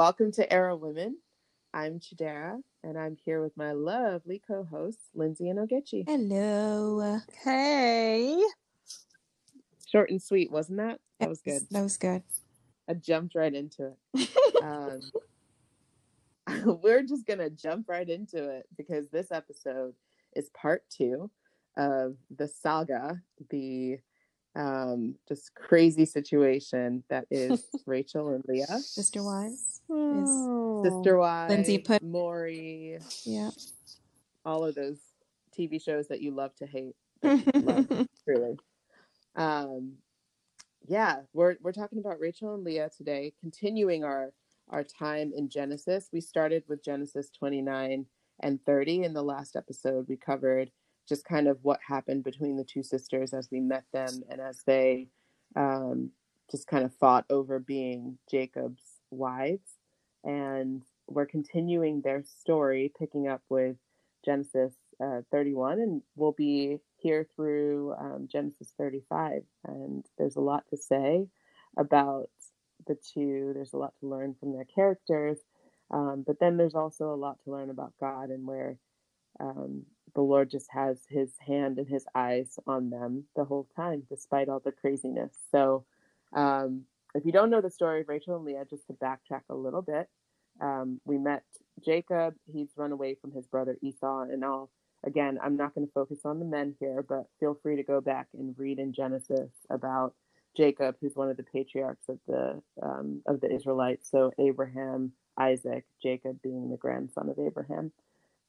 welcome to Arrow Women. I'm Chidera, and I'm here with my lovely co-hosts, Lindsay and Ogechi. Hello. Hey. Short and sweet, wasn't that? That was good. That was good. I jumped right into it. um, we're just gonna jump right into it because this episode is part two of the saga, the um, just crazy situation that is Rachel and Leah, Sister Wives. Oh. sister wives, Lindsay put- Maury, Yeah. all of those TV shows that you love to hate. love, truly. Um, yeah, we're we're talking about Rachel and Leah today, continuing our our time in Genesis. We started with Genesis 29 and 30 in the last episode. We covered just kind of what happened between the two sisters as we met them and as they um, just kind of fought over being Jacob's wives. And we're continuing their story, picking up with Genesis uh, 31, and we'll be here through um, Genesis 35. And there's a lot to say about the two. There's a lot to learn from their characters, um, but then there's also a lot to learn about God and where um, the Lord just has His hand and His eyes on them the whole time, despite all the craziness. So, um, if you don't know the story of Rachel and Leah, just to backtrack a little bit, um, we met Jacob. He's run away from his brother Esau, and I'll again, I'm not going to focus on the men here, but feel free to go back and read in Genesis about Jacob, who's one of the patriarchs of the um, of the Israelites. So Abraham, Isaac, Jacob being the grandson of Abraham,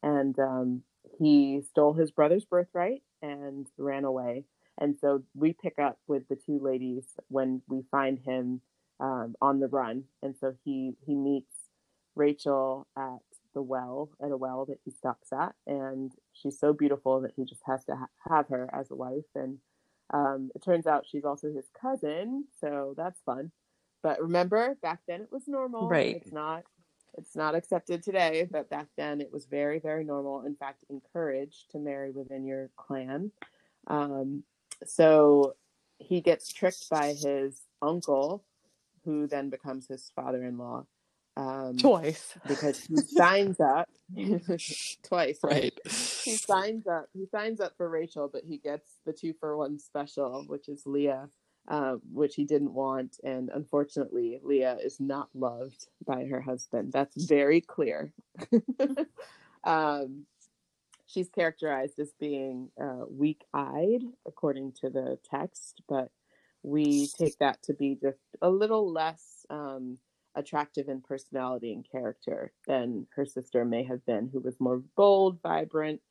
and um, he stole his brother's birthright and ran away. And so we pick up with the two ladies when we find him um, on the run. And so he he meets Rachel at the well at a well that he stops at, and she's so beautiful that he just has to ha- have her as a wife. And um, it turns out she's also his cousin, so that's fun. But remember, back then it was normal. Right. It's not. It's not accepted today, but back then it was very, very normal. In fact, encouraged to marry within your clan. Um, so he gets tricked by his uncle, who then becomes his father-in-law. Um, Twice. because he signs up twice. Right. He signs up. He signs up for Rachel, but he gets the two for one special, which is Leah, uh, which he didn't want. And unfortunately, Leah is not loved by her husband. That's very clear. um, she's characterized as being uh, weak-eyed, according to the text, but we take that to be just a little less. Um, attractive in personality and character than her sister may have been, who was more bold, vibrant,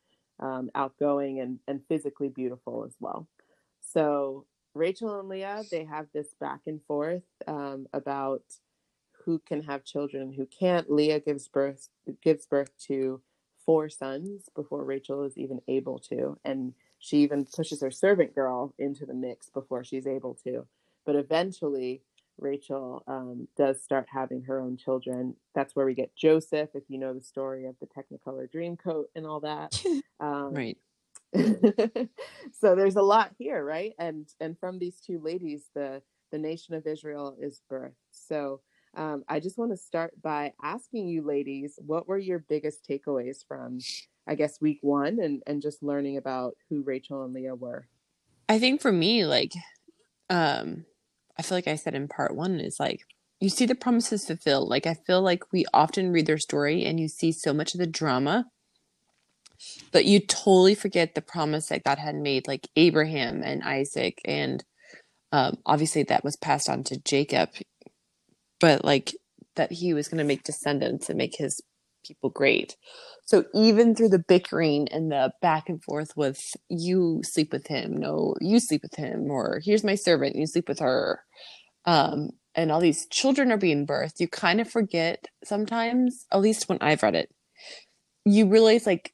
um, outgoing, and, and physically beautiful as well. So Rachel and Leah, they have this back and forth um, about who can have children and who can't. Leah gives birth gives birth to four sons before Rachel is even able to, and she even pushes her servant girl into the mix before she's able to. But eventually, Rachel um, does start having her own children. That's where we get Joseph, if you know the story of the Technicolor Dreamcoat and all that. Um, Right. so there's a lot here, right? And and from these two ladies, the the nation of Israel is birthed. So um, I just want to start by asking you, ladies, what were your biggest takeaways from, I guess, week one, and and just learning about who Rachel and Leah were. I think for me, like, um, I feel like I said in part one is like you see the promises fulfilled. Like I feel like we often read their story and you see so much of the drama, but you totally forget the promise that God had made, like Abraham and Isaac, and um, obviously that was passed on to Jacob, but like that he was going to make descendants and make his people great. So even through the bickering and the back and forth with you sleep with him, no, you sleep with him, or here's my servant, you sleep with her, um, and all these children are being birthed, you kind of forget sometimes, at least when I've read it, you realize like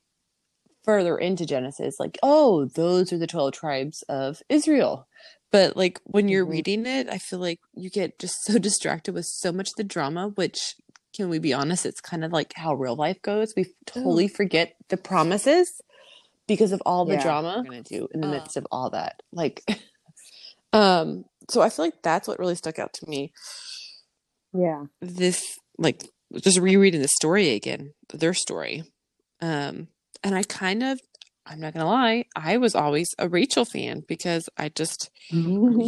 further into Genesis, like, oh, those are the 12 tribes of Israel. But like when you're Mhm. reading it, I feel like you get just so distracted with so much of the drama, which can we be honest, it's kind of like how real life goes. We totally forget the promises because of all the Yeah. drama we're gonna do in the Uh. midst of all that. Like um so I feel like that's what really stuck out to me Yeah. this like just rereading the story again, their story. Um, and I kind of, I'm not gonna lie, I was always a Rachel fan because I just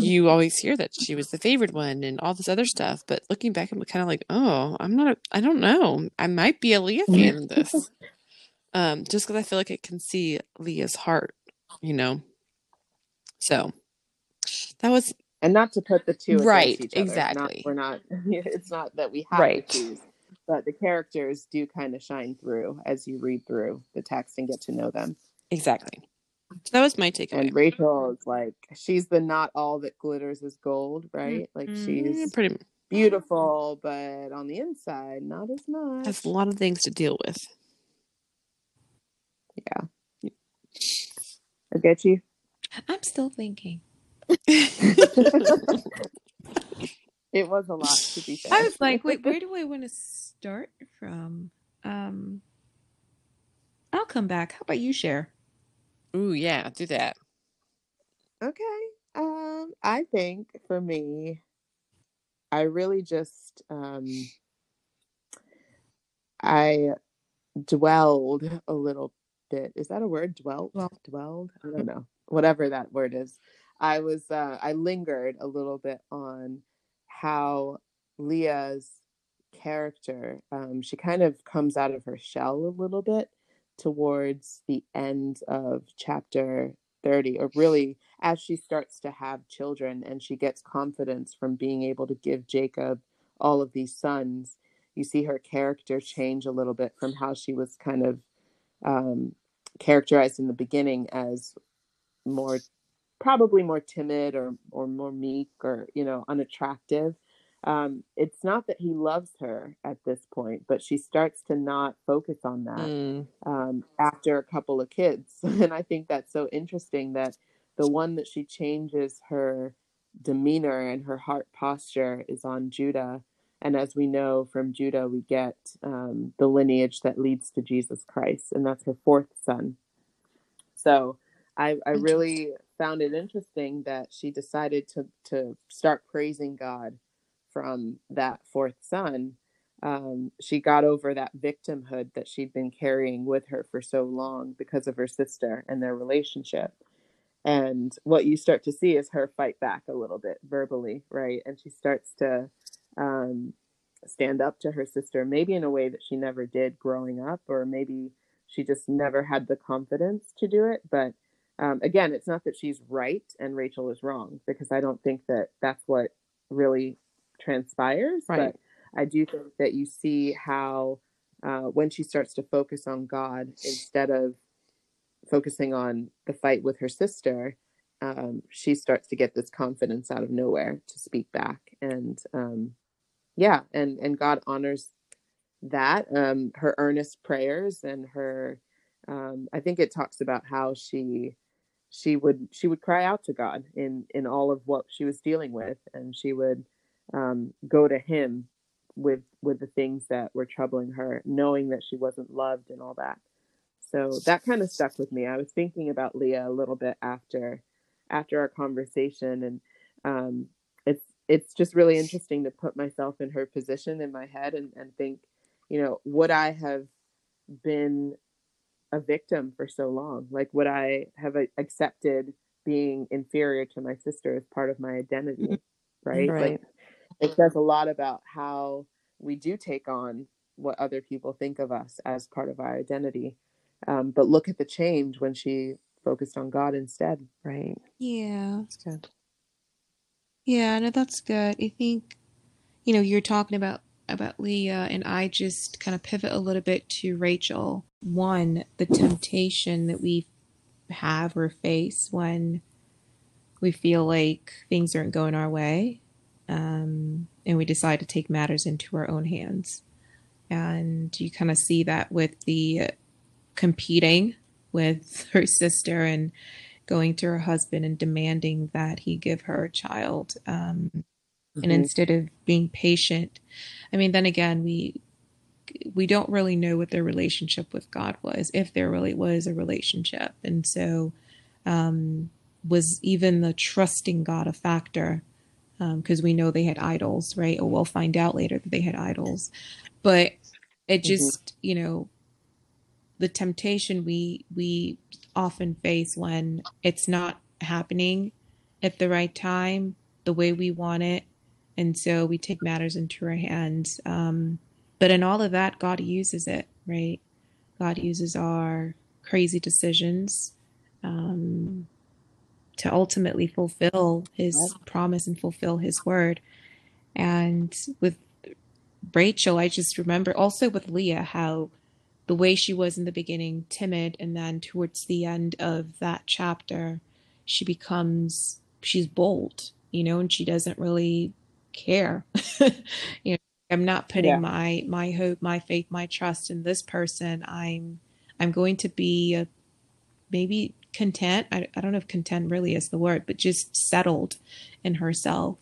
you always hear that she was the favorite one and all this other stuff. But looking back, I'm kind of like, oh, I'm not. A, I don't know. I might be a Leah fan in this, um, just because I feel like I can see Leah's heart, you know. So that was and not to put the two right. Exactly. Not, we're not. It's not that we have Right. to choose, but the characters do kind of shine through as you read through the text and get to know them. exactly. That was my takeaway. And Rachel is like she's the not all that glitters is gold, right? Like Mm, she's pretty beautiful, but on the inside, not as much. has a lot of things to deal with. Yeah. I get you. I'm still thinking. It was a lot to be fair. I was like, wait, where do I want to start from? Um, I'll come back. How about you share? Ooh, yeah, do that. Okay. Um, I think for me, I really just um I dwelled a little bit. Is that a word? Dwelt? Dwell. Dwelled? I don't know. Whatever that word is. I was uh I lingered a little bit on how Leah's character, um, she kind of comes out of her shell a little bit towards the end of chapter 30 or really as she starts to have children and she gets confidence from being able to give Jacob all of these sons you see her character change a little bit from how she was kind of um, characterized in the beginning as more probably more timid or or more meek or you know unattractive um, it's not that he loves her at this point but she starts to not focus on that Mm, um, after a couple of kids. And I think that's so interesting that the one that she changes her demeanor and her heart posture is on Judah. And as we know from Judah, we get um, the lineage that leads to Jesus Christ, and that's her fourth son. So I, I really found it interesting that she decided to, to start praising God from that fourth son um, she got over that victimhood that she'd been carrying with her for so long because of her sister and their relationship. And what you start to see is her fight back a little bit verbally, right? And she starts to um, stand up to her sister, maybe in a way that she never did growing up, or maybe she just never had the confidence to do it. But um, again, it's not that she's right and Rachel is wrong, because I don't think that that's what really transpires. Right. But I do think that you see how uh, when she starts to focus on God instead of focusing on the fight with her sister, um, she starts to get this confidence out of nowhere to speak back, and um, yeah, and and God honors that um, her earnest prayers and her. Um, I think it talks about how she she would she would cry out to God in in all of what she was dealing with, and she would um, go to Him with with the things that were troubling her knowing that she wasn't loved and all that. So that kind of stuck with me. I was thinking about leah a little bit after after our conversation and um it's it's just really interesting to put myself in her position in my head and, and think you know would i have been a victim for so long? Like would i have accepted being inferior to my sister as part of my identity right Right. like it says a lot about how we do take on what other people think of us as part of our identity. Um, but look at the change when she focused on God instead. right. Yeah. That's good. Yeah, no, that's good. I think, you know, you're talking about about Leah, and I just kind of pivot a little bit to Rachel. One, the temptation that we have or face when we feel like things aren't going our way, um, and we decide to take matters into our own hands. And you kind of see that with the competing with her sister and going to her husband and demanding that he give her a child. Um, and Mhm. instead of being patient, I mean, then again, we we don't really know what their relationship with God was, if there really was a relationship, and so um, was even the trusting God a factor because um, we know they had idols, right? Or we'll find out later that they had idols. But it mm-hmm. just, mm-hmm. you know, the temptation we we often face when it's not happening at the right time, the way we want it, and so we take matters into our hands. Um, but in all of that, God uses it, right? God uses our crazy decisions um, to ultimately fulfill his promise and fulfill his word. And with Rachel, I just remember also with Leah how the way she was in the beginning, timid, and then towards the end of that chapter, she becomes she's bold, you know, and she doesn't really care. you know, I'm not putting yeah. my my hope, my faith, my trust in this person. I'm I'm going to be a, maybe content. I, I don't know if content really is the word, but just settled in herself.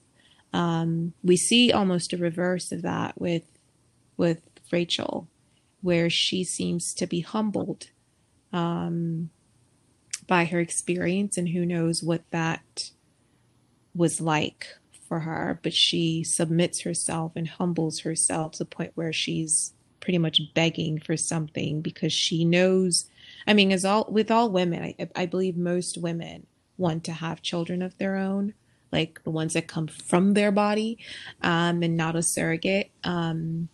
Um, we see almost a reverse of that with with Rachel, where she seems to be humbled um, by her experience, and who knows what that was like for her. But she submits herself and humbles herself to the point where she's pretty much begging for something because she knows I mean, as all with all women, I, I believe most women want to have children of their own, like the ones that come from their body, um, and not a surrogate. Um,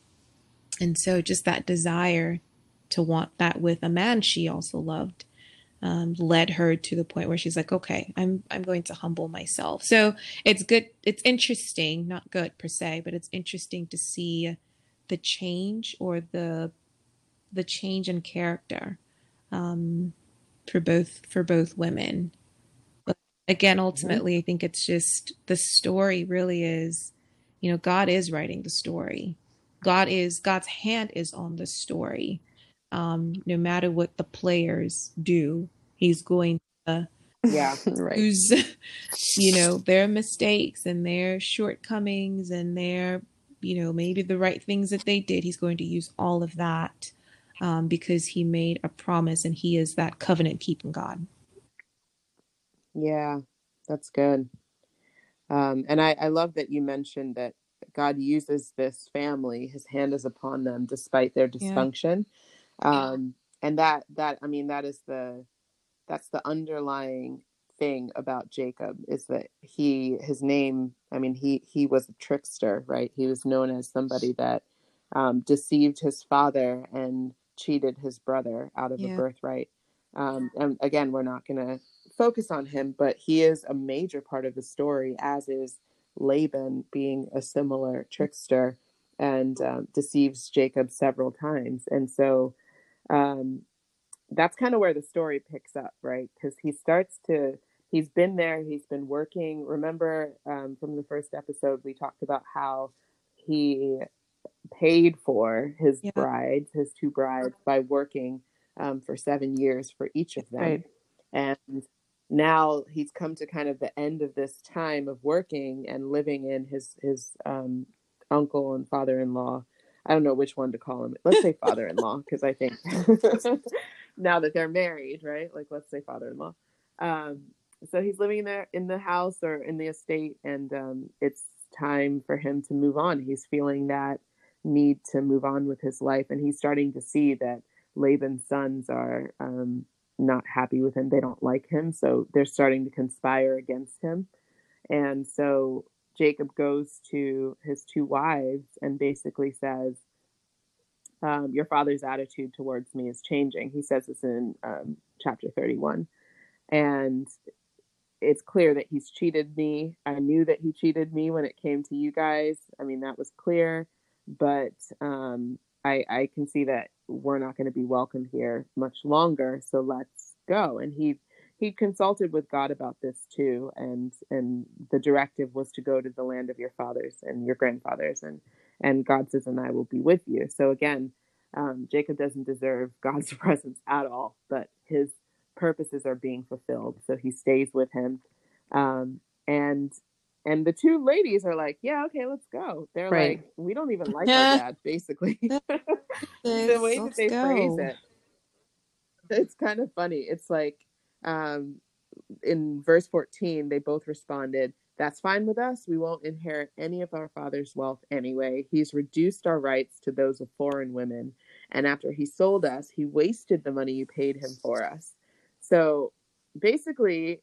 and so, just that desire to want that with a man she also loved um, led her to the point where she's like, okay, I'm I'm going to humble myself. So it's good. It's interesting, not good per se, but it's interesting to see the change or the the change in character um, for both for both women. But again, ultimately, I think it's just the story really is, you know, God is writing the story. God is God's hand is on the story. Um, no matter what the players do, He's going to yeah right. use you know their mistakes and their shortcomings and their you know maybe the right things that they did he's going to use all of that um, because he made a promise and he is that covenant keeping God. Yeah, that's good. Um, and I, I love that you mentioned that God uses this family, his hand is upon them despite their dysfunction. Yeah. Um, and that, that, I mean, that is the, that's the underlying thing about Jacob is that he, his name, I mean, he, he was a trickster, right? He was known as somebody that um, deceived his father and cheated his brother out of yeah. a birthright. Um, and again, we're not going to focus on him, but he is a major part of the story, as is Laban being a similar trickster and um, deceives Jacob several times. And so um, that's kind of where the story picks up, right? Because he starts to, he's been there, he's been working. Remember um, from the first episode, we talked about how he paid for his yeah. brides, his two brides, by working um, for seven years for each of them. Right. And now he's come to kind of the end of this time of working and living in his his um, uncle and father-in-law. I don't know which one to call him. Let's say father-in-law because I think now that they're married, right? Like let's say father-in-law. Um, so he's living there in the house or in the estate, and um, it's time for him to move on. He's feeling that need to move on with his life. And he's starting to see that Laban's sons are um, not happy with him. They don't like him. So they're starting to conspire against him. And so Jacob goes to his two wives and basically says, um, Your father's attitude towards me is changing. He says this in um, chapter 31. And it's clear that he's cheated me. I knew that he cheated me when it came to you guys. I mean, that was clear but um, I, I can see that we're not going to be welcome here much longer. So let's go. And he he consulted with God about this too, and and the directive was to go to the land of your fathers and your grandfathers, and and God says, and I will be with you. So again, um, Jacob doesn't deserve God's presence at all, but his purposes are being fulfilled. So he stays with him, um, and and the two ladies are like, yeah, okay, let's go. They're right. like, we don't even like our dad, basically. the way that they go. phrase it, it's kind of funny. It's like, um, in verse 14, they both responded, That's fine with us. We won't inherit any of our father's wealth anyway. He's reduced our rights to those of foreign women. And after he sold us, he wasted the money you paid him for us. So basically,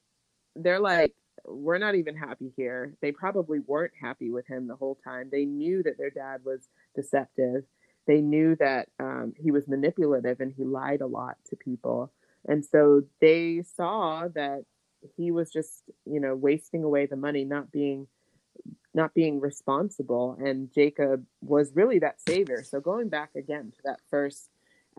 they're like, we're not even happy here. They probably weren't happy with him the whole time. They knew that their dad was deceptive. They knew that um, he was manipulative and he lied a lot to people. And so they saw that he was just, you know, wasting away the money, not being not being responsible. And Jacob was really that savior. So going back again to that first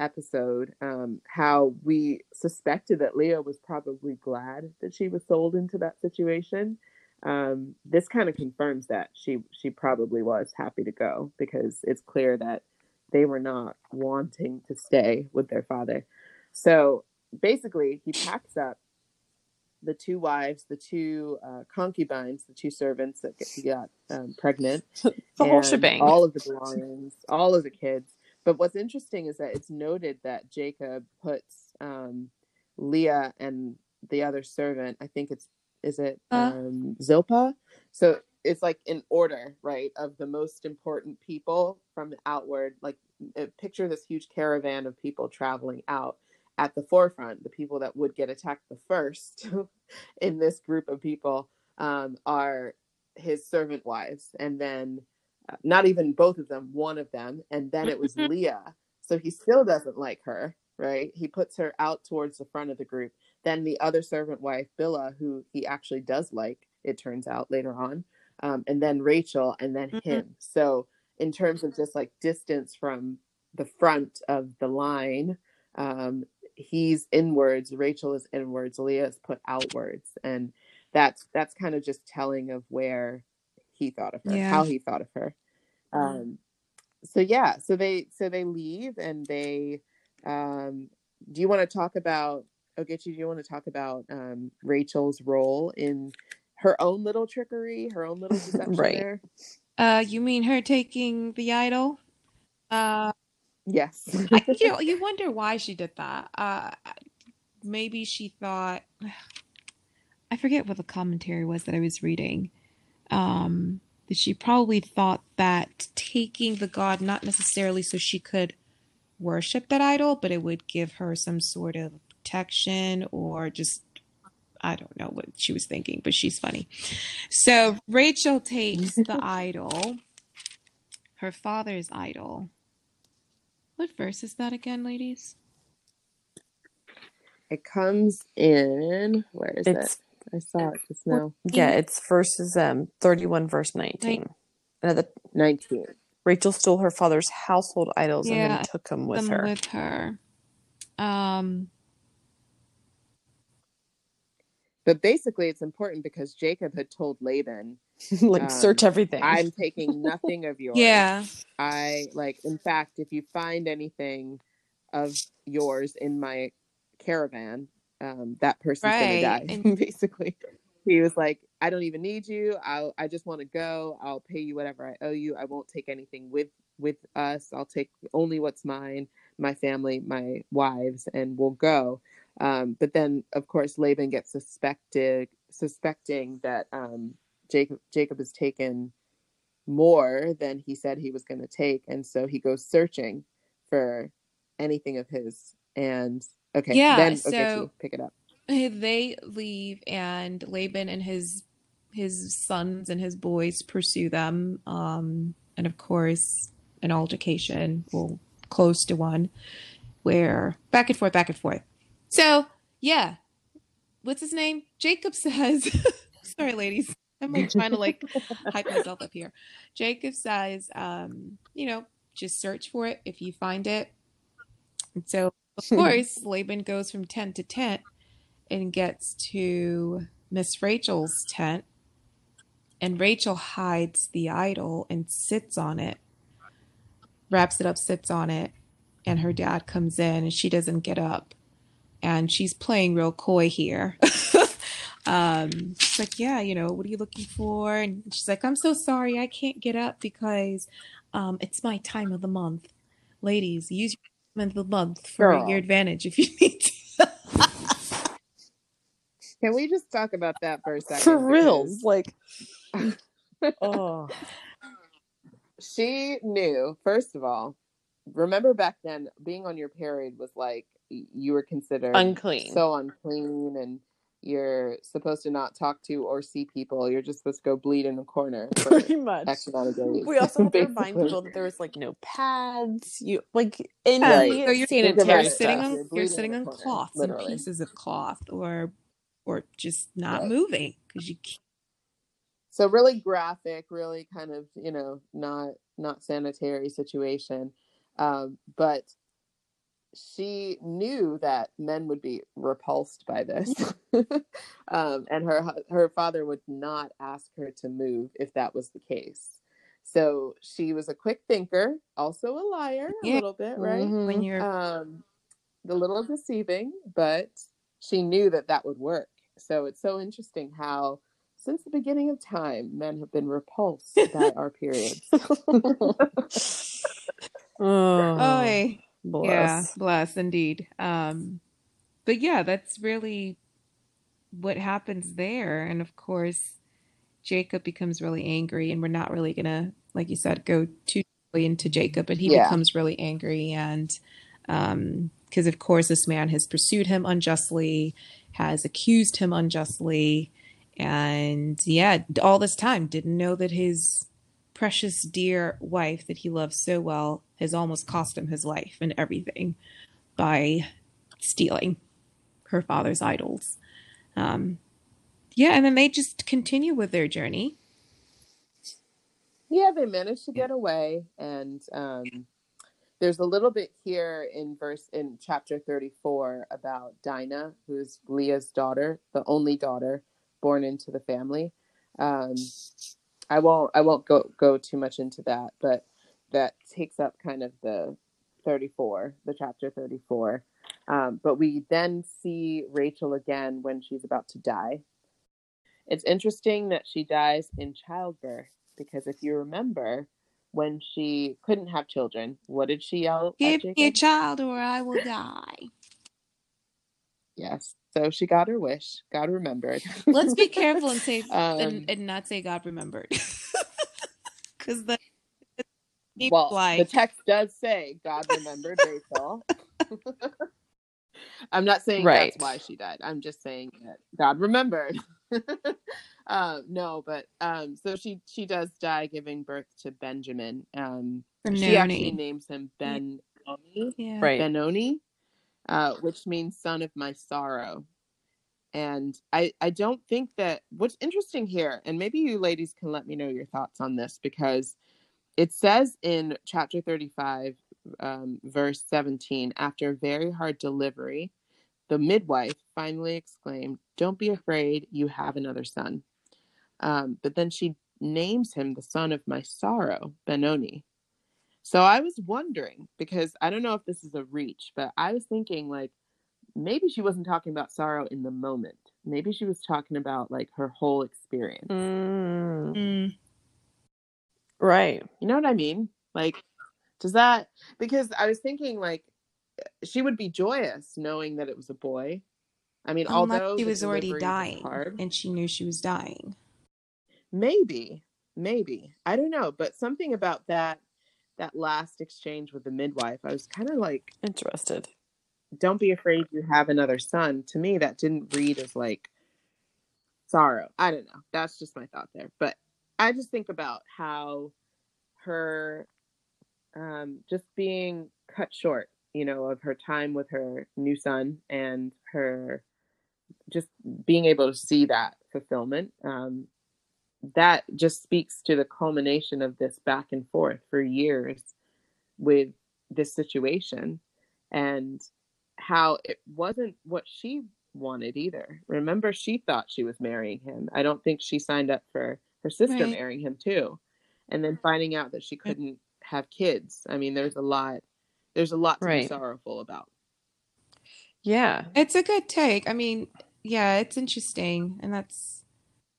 episode, um, how we suspected that Leah was probably glad that she was sold into that situation. Um, this kind of confirms that she she probably was happy to go because it's clear that they were not wanting to stay with their father. So basically, he packs up the two wives, the two uh, concubines, the two servants that get, got um, pregnant, the whole shebang, all of the belongings, all of the kids. But what's interesting is that it's noted that Jacob puts um, Leah and the other servant. I think it's is it uh. um, Zilpah. So it's like in order, right, of the most important people from outward. Like uh, picture this huge caravan of people traveling out at the forefront, the people that would get attacked the first in this group of people um, are his servant wives, and then not even both of them, one of them, and then it was Leah. So he still doesn't like her, right? He puts her out towards the front of the group. Then the other servant wife, Bilhah, who he actually does like, it turns out later on, um, and then Rachel, and then mm-hmm. him. So in terms of just like distance from the front of the line, um, he's inwards, Rachel is inwards, Leah is put outwards, and that's that's kind of just telling of where he thought of her, yeah. how he thought of her. Um, so yeah, so they so they leave and they. Um, do you want to talk about Ogechi? Do you want to talk about um, Rachel's role in her own little trickery, her own little deception right. there? Uh, you mean her taking the idol? Uh, Yes. I, you know, you wonder why she did that. Uh, maybe she thought, I forget what the commentary was that I was reading. Um, that she probably thought that taking the god, not necessarily so she could worship that idol, but it would give her some sort of protection or just I don't know what she was thinking, but she's funny. So Rachel takes the idol, her father's idol, what verse is that again, ladies? It comes in where is it's, it? I saw it just now. Yeah, it's verses um thirty one, verse nineteen. Another nineteen. Rachel stole her father's household idols yeah, and then took them with them her. With her. Um but basically it's important because Jacob had told Laban like um, search everything. I'm taking nothing of yours. Yeah. I like in fact if you find anything of yours in my caravan, um, that person's right. gonna die. And- basically. He was like, I don't even need you. I I just want to go. I'll pay you whatever I owe you. I won't take anything with with us. I'll take only what's mine, my family, my wives, and we'll go. Um, but then, of course, Laban gets suspected, suspecting that um, Jacob Jacob has taken more than he said he was going to take, and so he goes searching for anything of his. And okay, yeah, then okay, so pick it up. They leave, and Laban and his his sons and his boys pursue them. Um, and of course, an altercation, well, close to one, where back and forth, back and forth. So yeah, what's his name? Jacob says, "Sorry, ladies." I'm like trying to like hype myself up here. Jacob says, um, you know, just search for it if you find it. And so, of course, Laban goes from tent to tent and gets to Miss Rachel's tent. And Rachel hides the idol and sits on it, wraps it up, sits on it. And her dad comes in and she doesn't get up. And she's playing real coy here. um, she's like, yeah, you know, what are you looking for? And she's like, I'm so sorry, I can't get up because um, it's my time of the month. Ladies, use your time of the month for Girl. your advantage if you need to. Can we just talk about that for a second? For real. Like, oh. she knew, first of all, remember back then, being on your period was like you were considered Unclean. so unclean and you're supposed to not talk to or see people. You're just supposed to go bleed in a corner for Pretty much. X amount of days. We also have to remind people that there was like no pads. You like any Right. So you're- Think about sanitary. You're sitting on You're you're sitting on a corner, cloths literally. and pieces of cloth or or just not Right. moving because you can't. so really graphic really kind of you know not not sanitary situation um, but she knew that men would be repulsed by this. Um, and her her father would not ask her to move if that was the case. So she was a quick thinker also a liar a Yeah. little bit right? Mhm. when you're um a little deceiving but she knew that that would work. So it's so interesting how since the beginning of time men have been repulsed by our periods. Oh, oh yeah bless. bless indeed um but yeah that's really what happens there and of course jacob becomes really angry and we're not really gonna like you said go too deeply into jacob but he Yeah. becomes really angry and um because of course this man has pursued him unjustly has accused him unjustly and yeah all this time didn't know that his precious dear wife that he loves so well has almost cost him his life and everything by stealing her father's idols. Um yeah and then they just continue with their journey. Yeah they managed to get away and um there's a little bit here in verse in chapter 34 about dinah who's leah's daughter the only daughter born into the family. Um i won't i won't go go too much into that but that takes up kind of the 34 the chapter 34 um, but we then see rachel again when she's about to die. It's interesting that she dies in childbirth because if you remember when she couldn't have children what did she yell give me a child or i will die. Yes so she got her wish god remembered. Let's be careful and say Um, and, and not say god remembered. Because the it's well like the text does say god remembered rachel. I'm not saying Right. that's why she died. I'm just saying that god remembered. Uh, no but um so she she does die giving birth to benjamin um she actually names him ben yeah. Right. benoni uh, which means son of my sorrow. And i i don't think that what's interesting here and maybe you ladies can let me know your thoughts on this because it says in chapter 35 um, verse 17 after a very hard delivery the midwife finally exclaimed don't be afraid you have another son um, but then she names him the son of my sorrow benoni so i was wondering because i don't know if this is a reach but i was thinking like maybe she wasn't talking about sorrow in the moment. Maybe she was talking about like her whole experience. Mm, Mm, right. You know what I mean? Like, does that because I was thinking like she would be joyous knowing that it was a boy. I mean, unless although she was already dying hard, and she knew she was dying. Maybe, maybe. I don't know, but something about that that last exchange with the midwife, I was kind of like, Interested. "Don't be afraid, you have another son." To me, that didn't read as like sorrow. I don't know. That's just my thought there, but I just think about how her um, just being cut short, you know, of her time with her new son and her just being able to see that fulfillment. Um, that just speaks to the culmination of this back and forth for years with this situation and how it wasn't what she wanted either. Remember, she thought she was marrying him. I don't think she signed up for her sister Right. marrying him too. And then finding out that she couldn't have kids. I mean, there's a lot there's a lot to be sorrowful about. Yeah. It's a good take. I mean, yeah, it's interesting, and that's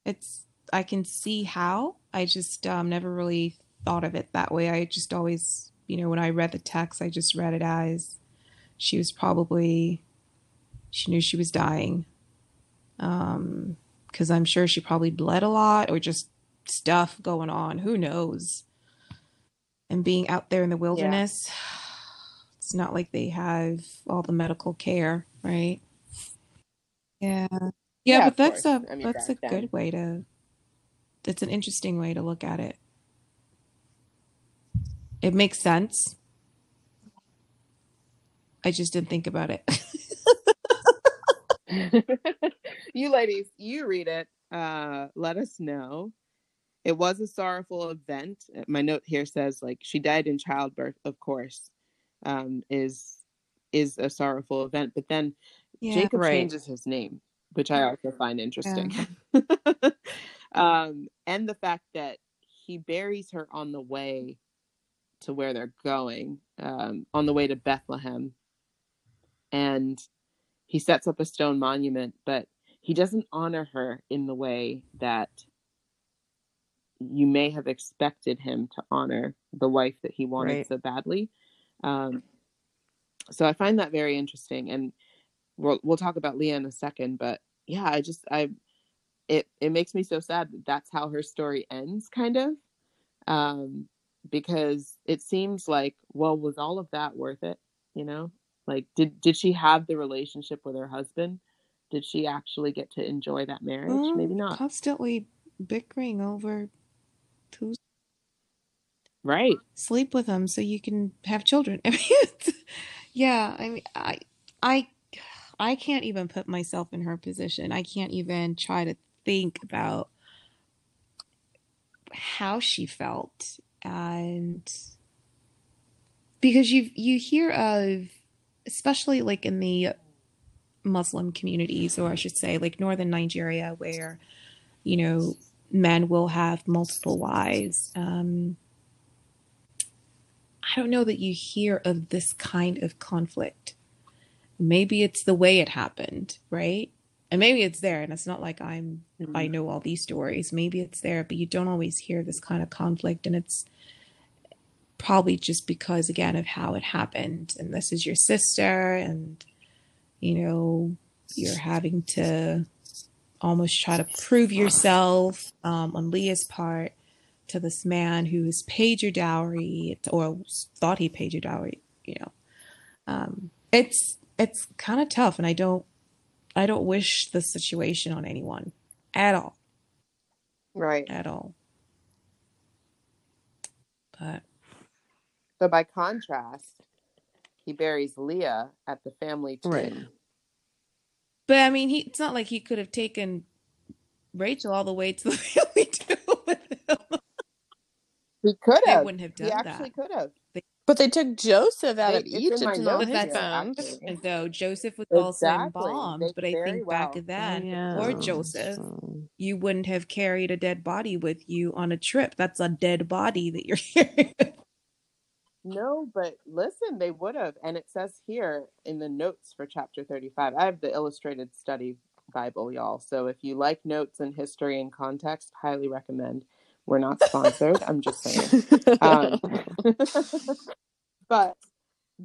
it's. I can see how. I just um, never really thought of it that way. I just always, you know, when I read the text, I just read it as she was probably she knew she was dying, Um, because I'm sure she probably bled a lot or just stuff going on. Who knows? And being out there in the wilderness, it's not like they have all the medical care, right? Yeah. Yeah, Yeah, but that's course. a I mean, that's a then. good way to it's an interesting way to look at it. It makes sense. I just didn't think about it. you ladies, you read it. Uh, let us know. It was a sorrowful event. My note here says like she died in childbirth, of course, um, is is a sorrowful event. But then Yeah. Jacob Right. changes his name, which I also find interesting. um, and the fact that he buries her on the way to where they're going, um, on the way to Bethlehem. And he sets up a stone monument, but he doesn't honor her in the way that you may have expected him to honor the wife that he wanted Right. so badly. Um, so I find that very interesting, and we'll we'll talk about Leah in a second. But yeah, I just I it it makes me so sad that that's how her story ends, kind of, um, because it seems like well, was all of that worth it? You know, like did did she have the relationship with her husband? Did she actually get to enjoy that marriage? Mm, Maybe not. Constantly bickering over who Right. sleep with them so you can have children. I mean, yeah, I mean, I, I, I can't even put myself in her position. I can't even try to think about how she felt, and because you you hear of, especially like in the Muslim communities, or I should say, like northern Nigeria, where you know men will have multiple wives. Um, I don't know that you hear of this kind of conflict. Maybe it's the way it happened, right? And maybe it's there, and it's not like I'm I know all these stories. Maybe it's there, but you don't always hear this kind of conflict, and it's probably just because again of how it happened. And this is your sister, and you know you're having to almost try to prove yourself um, on Leah's part to this man who has paid your dowry or thought he paid your dowry. You know, um, it's it's kind of tough, and I don't I don't wish the situation on anyone at all, Right. at all. But So by contrast, he buries Leah at the family tomb. Right. but I mean, he it's not like he could have taken Rachel all the way to the family too with him. He could They have. wouldn't have done He actually that. could have. But they took Joseph out They- of it's in Egypt my and all his bones. as though Joseph was also embalmed. They But I very think back well. then, Yeah. or Joseph, So- you wouldn't have carried a dead body with you on a trip. That's a dead body that you're carrying. No, but listen, they would have. And it says here in the notes for chapter 35, I have the illustrated study Bible, y'all. So if you like notes and history and context, highly recommend. We're not sponsored. I'm just saying. Um, but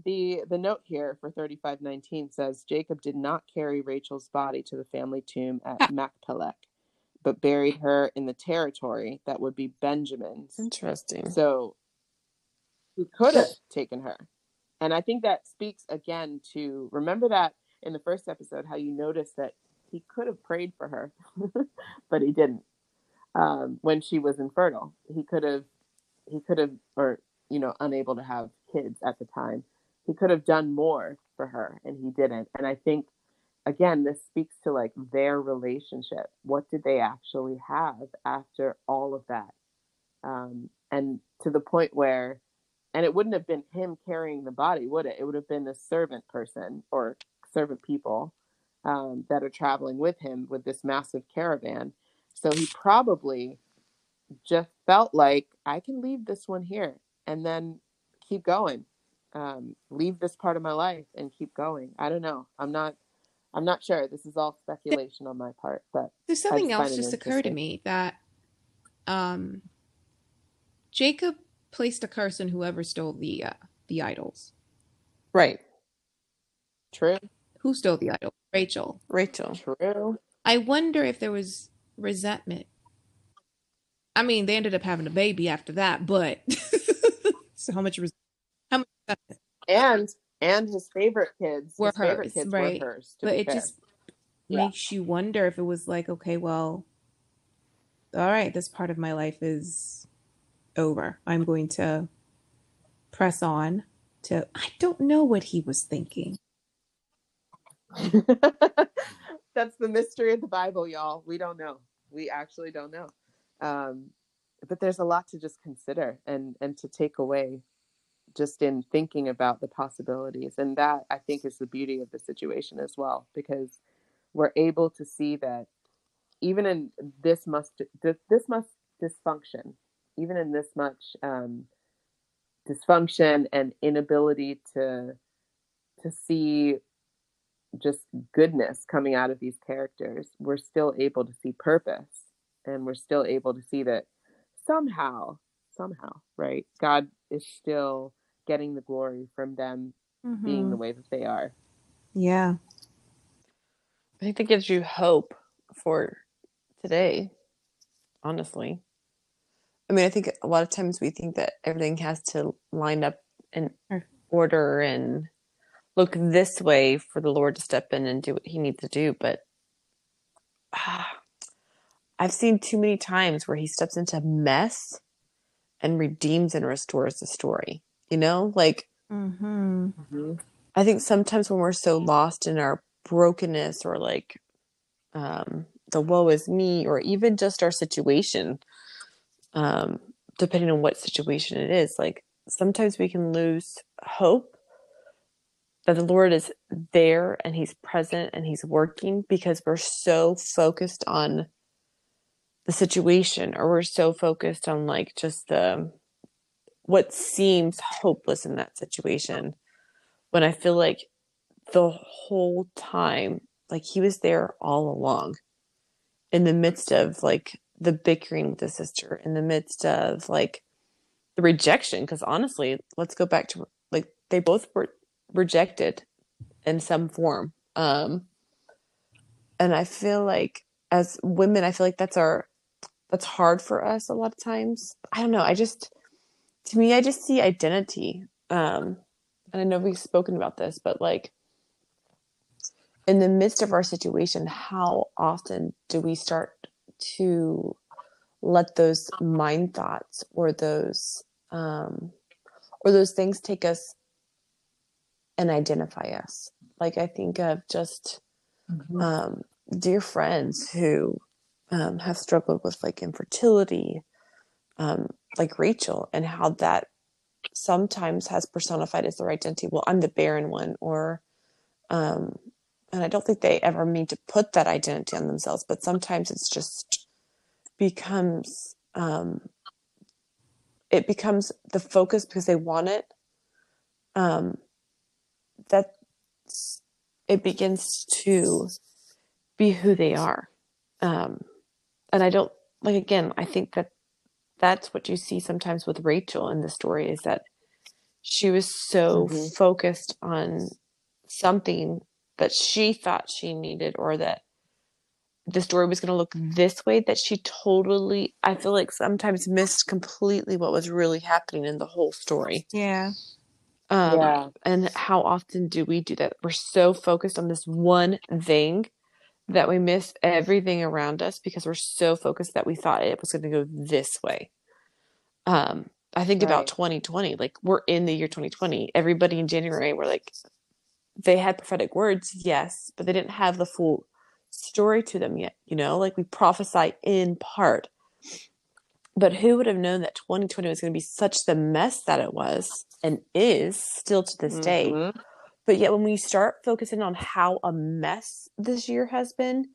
the the note here for 3519 says Jacob did not carry Rachel's body to the family tomb at Machpelah, but buried her in the territory that would be Benjamin's. Interesting. So he could have taken her. And I think that speaks again to remember that in the first episode, how you noticed that he could have prayed for her, but he didn't. Um, when she was infertile, he could have, he could have, or, you know, unable to have kids at the time. He could have done more for her and he didn't. And I think, again, this speaks to like their relationship. What did they actually have after all of that? Um, and to the point where, and it wouldn't have been him carrying the body, would it? It would have been the servant person or servant people um, that are traveling with him with this massive caravan. So he probably just felt like I can leave this one here and then keep going. Um, leave this part of my life and keep going. I don't know. I'm not. I'm not sure. This is all speculation on my part, but There's something else just occurred to me that um, Jacob placed a curse on whoever stole the uh, the idols. Right. true, Who stole the idol? Rachel. Rachel. true. I wonder if there was resentment. I mean, they ended up having a baby after that, but so how much res- how much resentment? and and his favorite kids Were his favorite hers, kids right. were hers But it fair. just Yeah. makes you wonder if it was like, okay, well, all right, this part of my life is over. I'm going to press on to I don't know what he was thinking. That's the mystery of the Bible, y'all. We don't know. We actually don't know. Um, but there's a lot to just consider and and to take away just in thinking about the possibilities. And that I think is the beauty of the situation as well, because we're able to see that even in this must this, must dysfunction, even in this much um, dysfunction and inability to to see just goodness coming out of these characters, we're still able to see purpose and we're still able to see that somehow, somehow, right? God is still getting the glory from them being mm-hmm. the way that they are. Yeah. I think that gives you hope for today, honestly. I mean, I think a lot of times we think that everything has to line up in order and look this way for the Lord to step in and do what he needs to do. But ah, I've seen too many times where he steps into mess and redeems and restores the story. You know, like Mm-hmm. I think sometimes when we're so lost in our brokenness or like um, the woe is me or even just our situation, um, depending on what situation it is, like sometimes we can lose hope that the Lord is there and He's present and He's working because we're so focused on the situation or we're so focused on like just the what seems hopeless in that situation when I feel like the whole time, like he was there all along in the midst of like the bickering with the sister, in the midst of like the rejection. Because honestly, let's go back to like they both were rejected in some form. Um, and I feel like as women, I feel like that's our that's hard for us a lot of times. I don't know. I just to me, I just see identity. Um, and I know we've spoken about this, but like in the midst of our situation, how often do we start to let those mind thoughts or those um, or those things take us and identify us? Like I think of just um, dear friends who um, have struggled with like infertility, um, like Rachel, and how that sometimes has personified as their identity. Well, I'm the barren one, or, um, and I don't think they ever mean to put that identity on themselves, but sometimes it's just becomes, um, it becomes the focus because they want it. Um, that it begins to be who they are. Um, and I don't like, again, I think that that's what you see sometimes with Rachel in the story is that she was so Mhm. focused on something that she thought she needed or that the story was going to look this way that she totally I feel like sometimes missed completely what was really happening in the whole story. Yeah. Um, Yeah. And how often do we do that? We're so focused on this one thing that we miss everything around us because we're so focused that we thought it was going to go this way. Um, I think about 2020, like we're in the year 2020. Everybody in January were like, they had prophetic words, yes, but they didn't have the full story to them yet. You know, like we prophesy in part. But who would have known that 2020 was going to be such the mess that it was and is still to this day? Mhm. But yet, when we start focusing on how a mess this year has been,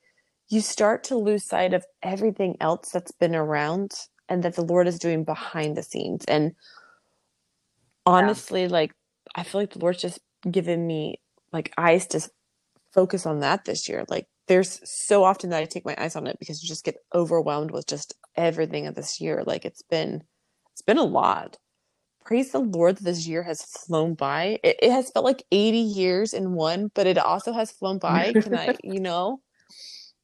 you start to lose sight of everything else that's been around and that the Lord is doing behind the scenes. And honestly, like, I feel like the Lord's just given me like eyes to focus on that this year. Like, there's so often that I take my eyes on it because you just get overwhelmed with just everything of this year. Like, it's been, it's been a lot praise the Lord that this year has flown by. It, it has felt like 80 years in one, but it also has flown by. Can I, you know?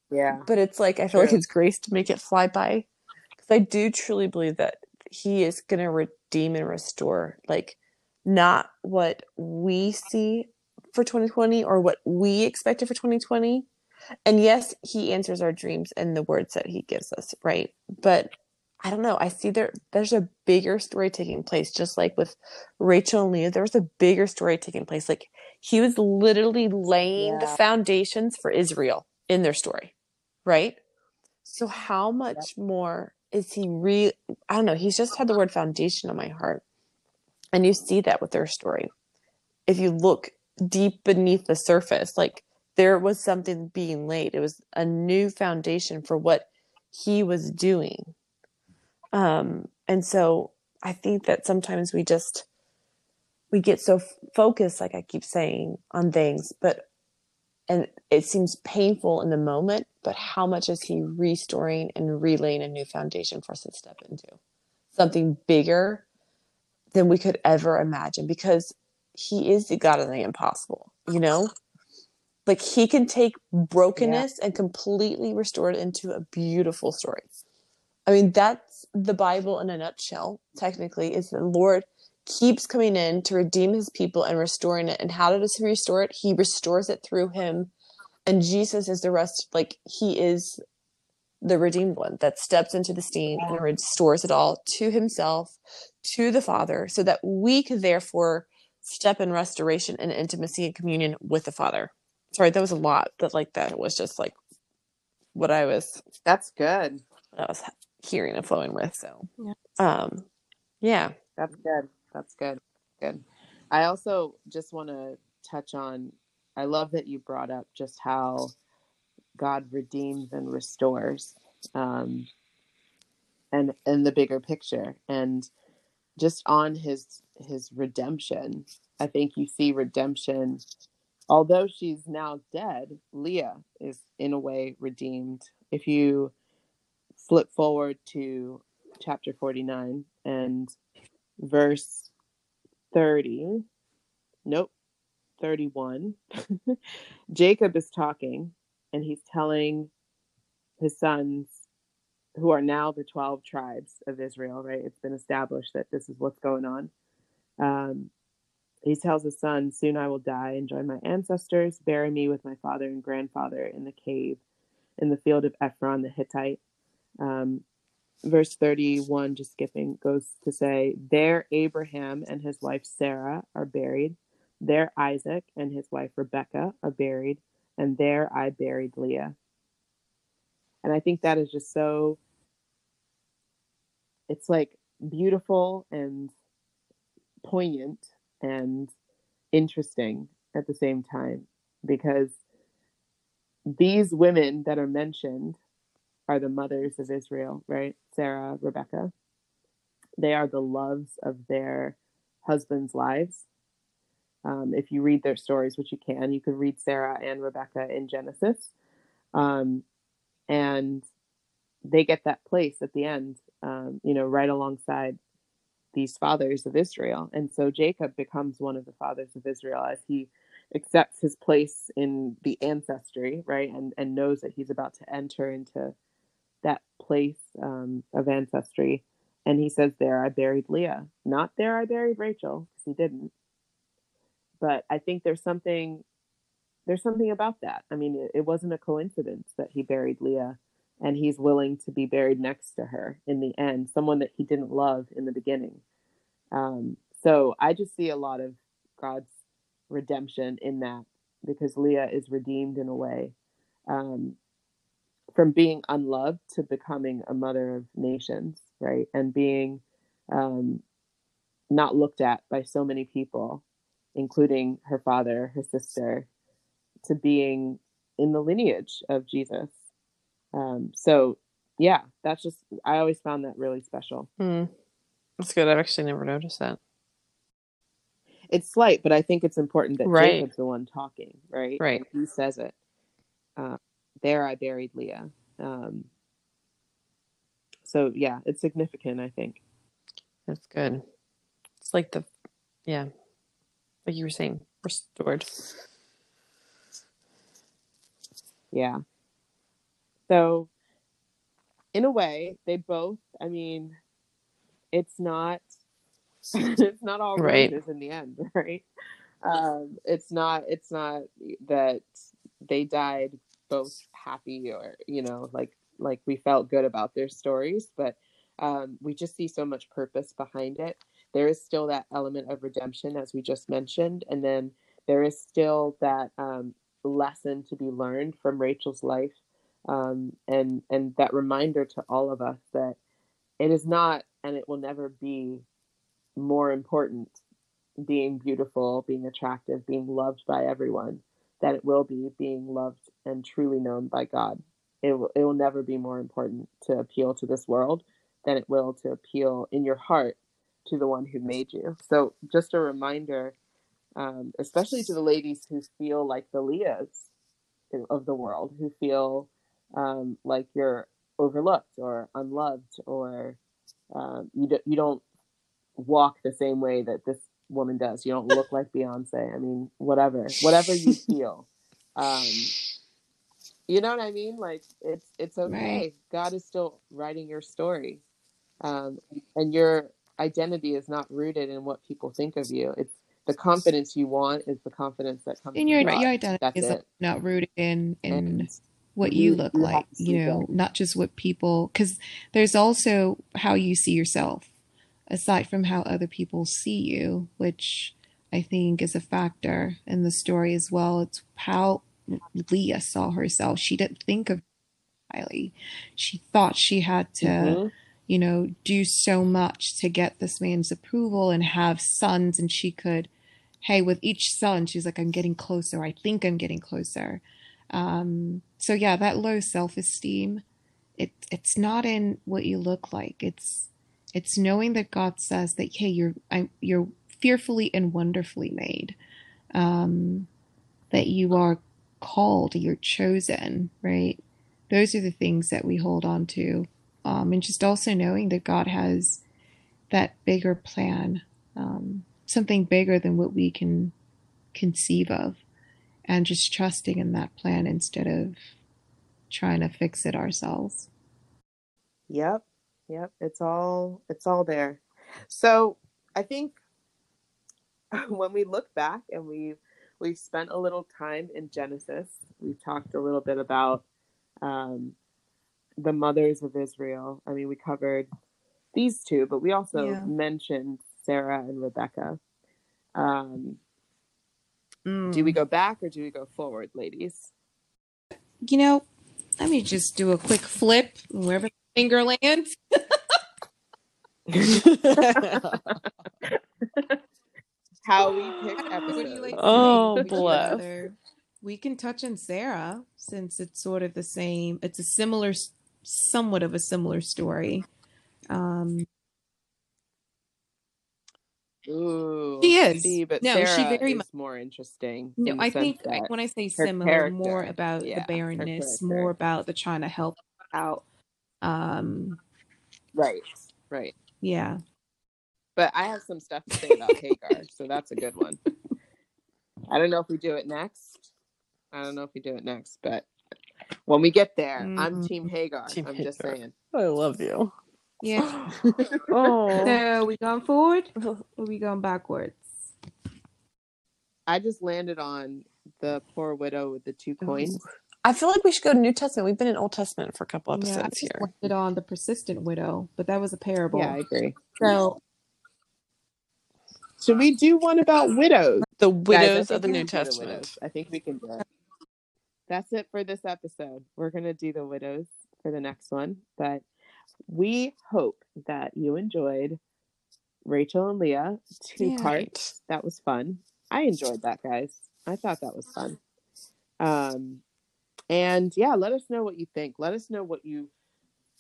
Yeah. but it's like I feel like True. it's grace to make it fly by because I do truly believe that he is going to redeem and restore like not what we see for 2020 or what we expected for 2020 and yes he answers our dreams and the words that he gives us right but I don't know I see there there's a bigger story taking place just like with Rachel and Leah there was a bigger story taking place like he was literally laying the foundations for Israel in their story right? So how much more is he re I don't know, he's just had the word foundation on my heart. And you see that with their story. If you look deep beneath the surface, like there was something being laid. It was a new foundation for what he was doing. Um and so I think that sometimes we just we get so f- focused like I keep saying on things, but and it seems painful in the moment, but how much is he restoring and relaying a new foundation for us to step into? Something bigger than we could ever imagine because he is the God of the impossible, you know? Like he can take brokenness and completely restore it into a beautiful story. I mean, that's the Bible in a nutshell, technically, is the Lord keeps coming in to redeem his people and restoring it. And how does he restore it? He restores it through him. And Jesus is the rest, like, he is the redeemed one that steps into the scene and restores it all to himself, to the Father, so that we could therefore step in restoration and intimacy and communion with the Father. Sorry, that was a lot, but like that was just like what I was That's good. what I was hearing and flowing with. So, Yeah. um, yeah, That's good. That's good. Good. I also just want to touch on I love that you brought up just how God redeems and restores um and and the bigger picture and just on his his redemption. I think you see redemption although she's now dead, Leah is in a way redeemed. If you flip forward to chapter 49 and verse 30 nope 31 jacob is talking and he's telling his sons who are now the 12 tribes of israel right it's been established that this is what's going on um, he tells his son soon i will die and join my ancestors. Bury me with my father and grandfather in the cave in the field of ephron the hittite. Um, verse 31 just skipping goes to say there abraham and his wife sarah are buried. There isaac and his wife rebecca are buried. And there i buried leah. And i think that is just so it's like beautiful and poignant and interesting at the same time because these women that are mentioned are the mothers of Israel, right? Sarah, Rebecca. They are the loves of their husbands' lives. Um, if you read their stories, which you can, you can read Sarah and Rebecca in Genesis. Um, and they get that place at the end, um, you know, right alongside these fathers of Israel. And so Jacob becomes one of the fathers of Israel as he accepts his place in the ancestry, right? And, and knows that he's about to enter into that place um, of ancestry. And he says, There I buried Leah. Not there I buried Rachel, because he didn't. But I think there's something there's something about that. I mean, it, it wasn't a coincidence that he buried Leah and he's willing to be buried next to her in the end, someone that he didn't love in the beginning. Um, so I just see a lot of God's redemption in that because Leah is redeemed in a way. Um, from being unloved to becoming a mother of nations, right? And being um, not looked at by so many people, including her father, her sister, to being in the lineage of Jesus. Um, so, yeah, that's just, I always found that really special. Hmm. That's good. I've actually never noticed that. It's slight, but I think it's important that Right. Jacob's the one talking, right? Right. He says it. Uh, there I buried Leah. Um, so, yeah, it's significant, I think. That's good. It's like the, yeah, like you were saying, restored. Yeah. So, in a way, they both, I mean, it's not it's not all Right. roses in the end, right? Um, it's not it's not that they died both happy or you know like like we felt good about their stories, but um, we just see so much purpose behind it. There is still that element of redemption, as we just mentioned, and then there is still that um, lesson to be learned from Rachel's life, um, and and that reminder to all of us that it is not and it will never be more important being beautiful, being attractive, being loved by everyone than it will be being loved and truly known by God. It will, it will never be more important to appeal to this world than it will to appeal in your heart to the one who made you. So, just a reminder, um, especially to the ladies who feel like the Leahs of the world, who feel um, like you're overlooked or unloved or um, you, do, you don't walk the same way that this woman does. You don't look like Beyonce. I mean, whatever, whatever you feel. Um, you know what I mean? Like it's it's okay. Right. God is still writing your story, um, and your identity is not rooted in what people think of you. It's the confidence you want is the confidence that comes. And your your identity That's is it. not rooted in in And what you look you like, you know, that. not just what people, because there's also how you see yourself, aside from how other people see you, which I think is a factor in the story as well. It's how Leah saw herself. She didn't think of highly. She thought she had to, Mhm. you know, do so much to get this man's approval and have sons, and she could, hey, with each son, she's like, I'm getting closer. I think I'm getting closer. Um, so yeah, that low self-esteem, it it's not in what you look like. It's it's knowing that God says that hey, you're I, you're fearfully and wonderfully made. Um, that you are called, you're chosen, right? Those are the things that we hold on to. Um, and just also knowing that God has that bigger plan, um, something bigger than what we can conceive of and just trusting in that plan instead of trying to fix it ourselves. Yep. Yep. It's all it's all there. So I think when we look back and we we've spent a little time in Genesis, we've talked a little bit about um, the mothers of Israel. I mean, we covered these two, but we also Yeah. mentioned Sarah and Rebecca. Um, Mm. do we go back or do we go forward, ladies? You know, let me just do a quick flip wherever the finger lands. How we pick What episodes. do you like Oh, say? Bless. We can touch on Sarah since it's sort of the same. It's a similar, somewhat of a similar story. Um, Ooh, She is. See, but No, she very is much- more interesting. no, in I think that- when I say similar, more about yeah, the barrenness, more about the trying to help out. Um, right, right. yeah. But I have some stuff to say about Hagar, so that's a good one. I don't know if we do it next. I don't know if we do it next, but when we get there, I'm Mm. Team Hagar. Team I'm just saying. I love you. Yeah. oh. So we going forward or are we going backwards? I just landed on the poor widow with the two coins. I feel like we should go to New Testament. We've been in Old Testament for a couple Yeah, I episodes just here. landed on the persistent widow, but that was a parable. Yeah, I agree. So Should we do one about widows? The widows think of the New can the Testament. widows. I think we can do it. That's it for this episode. We're going to do the widows for the next one, but we hope that you enjoyed Rachel and Leah two Yeah. parts. That was fun. I enjoyed that, guys. I thought that was fun. Um, and yeah, let us know what you think. Let us know what you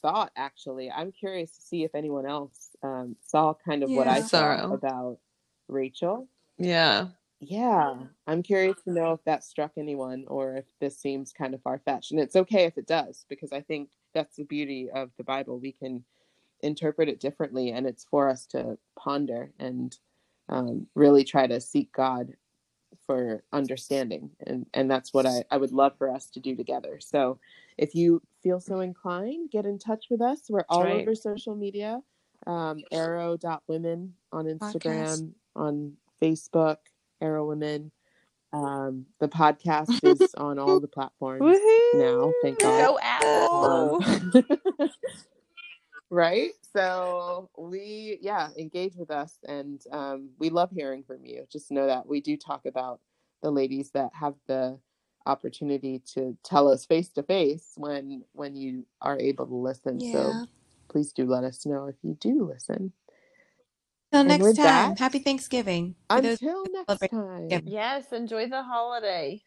thought. Actually, I'm curious to see if anyone else um, saw kind of what I saw about Rachel Yeah. yeah, I'm curious to know if that struck anyone or if this seems kind of far fetched. And it's okay if it does, because I think that's the beauty of the Bible. We can interpret it differently, and it's for us to ponder and um, really try to seek God for understanding. And, and that's what I, I would love for us to do together. So if you feel so inclined, get in touch with us. We're all right. over social media. Um, arrow.women on Instagram, on Facebook, Arrow Women. Um, the podcast is on all the platforms now, thank God. Apple. Um, right? So we, yeah, engage with us, and um, we love hearing from you. Just know that we do talk about the ladies that have the opportunity to tell us face to face when when you are able to listen. So please do let us know if you do listen. Till And next with time. that- Happy Thanksgiving. For those- Until next celebrate time. Thanksgiving. Yes, enjoy the holiday.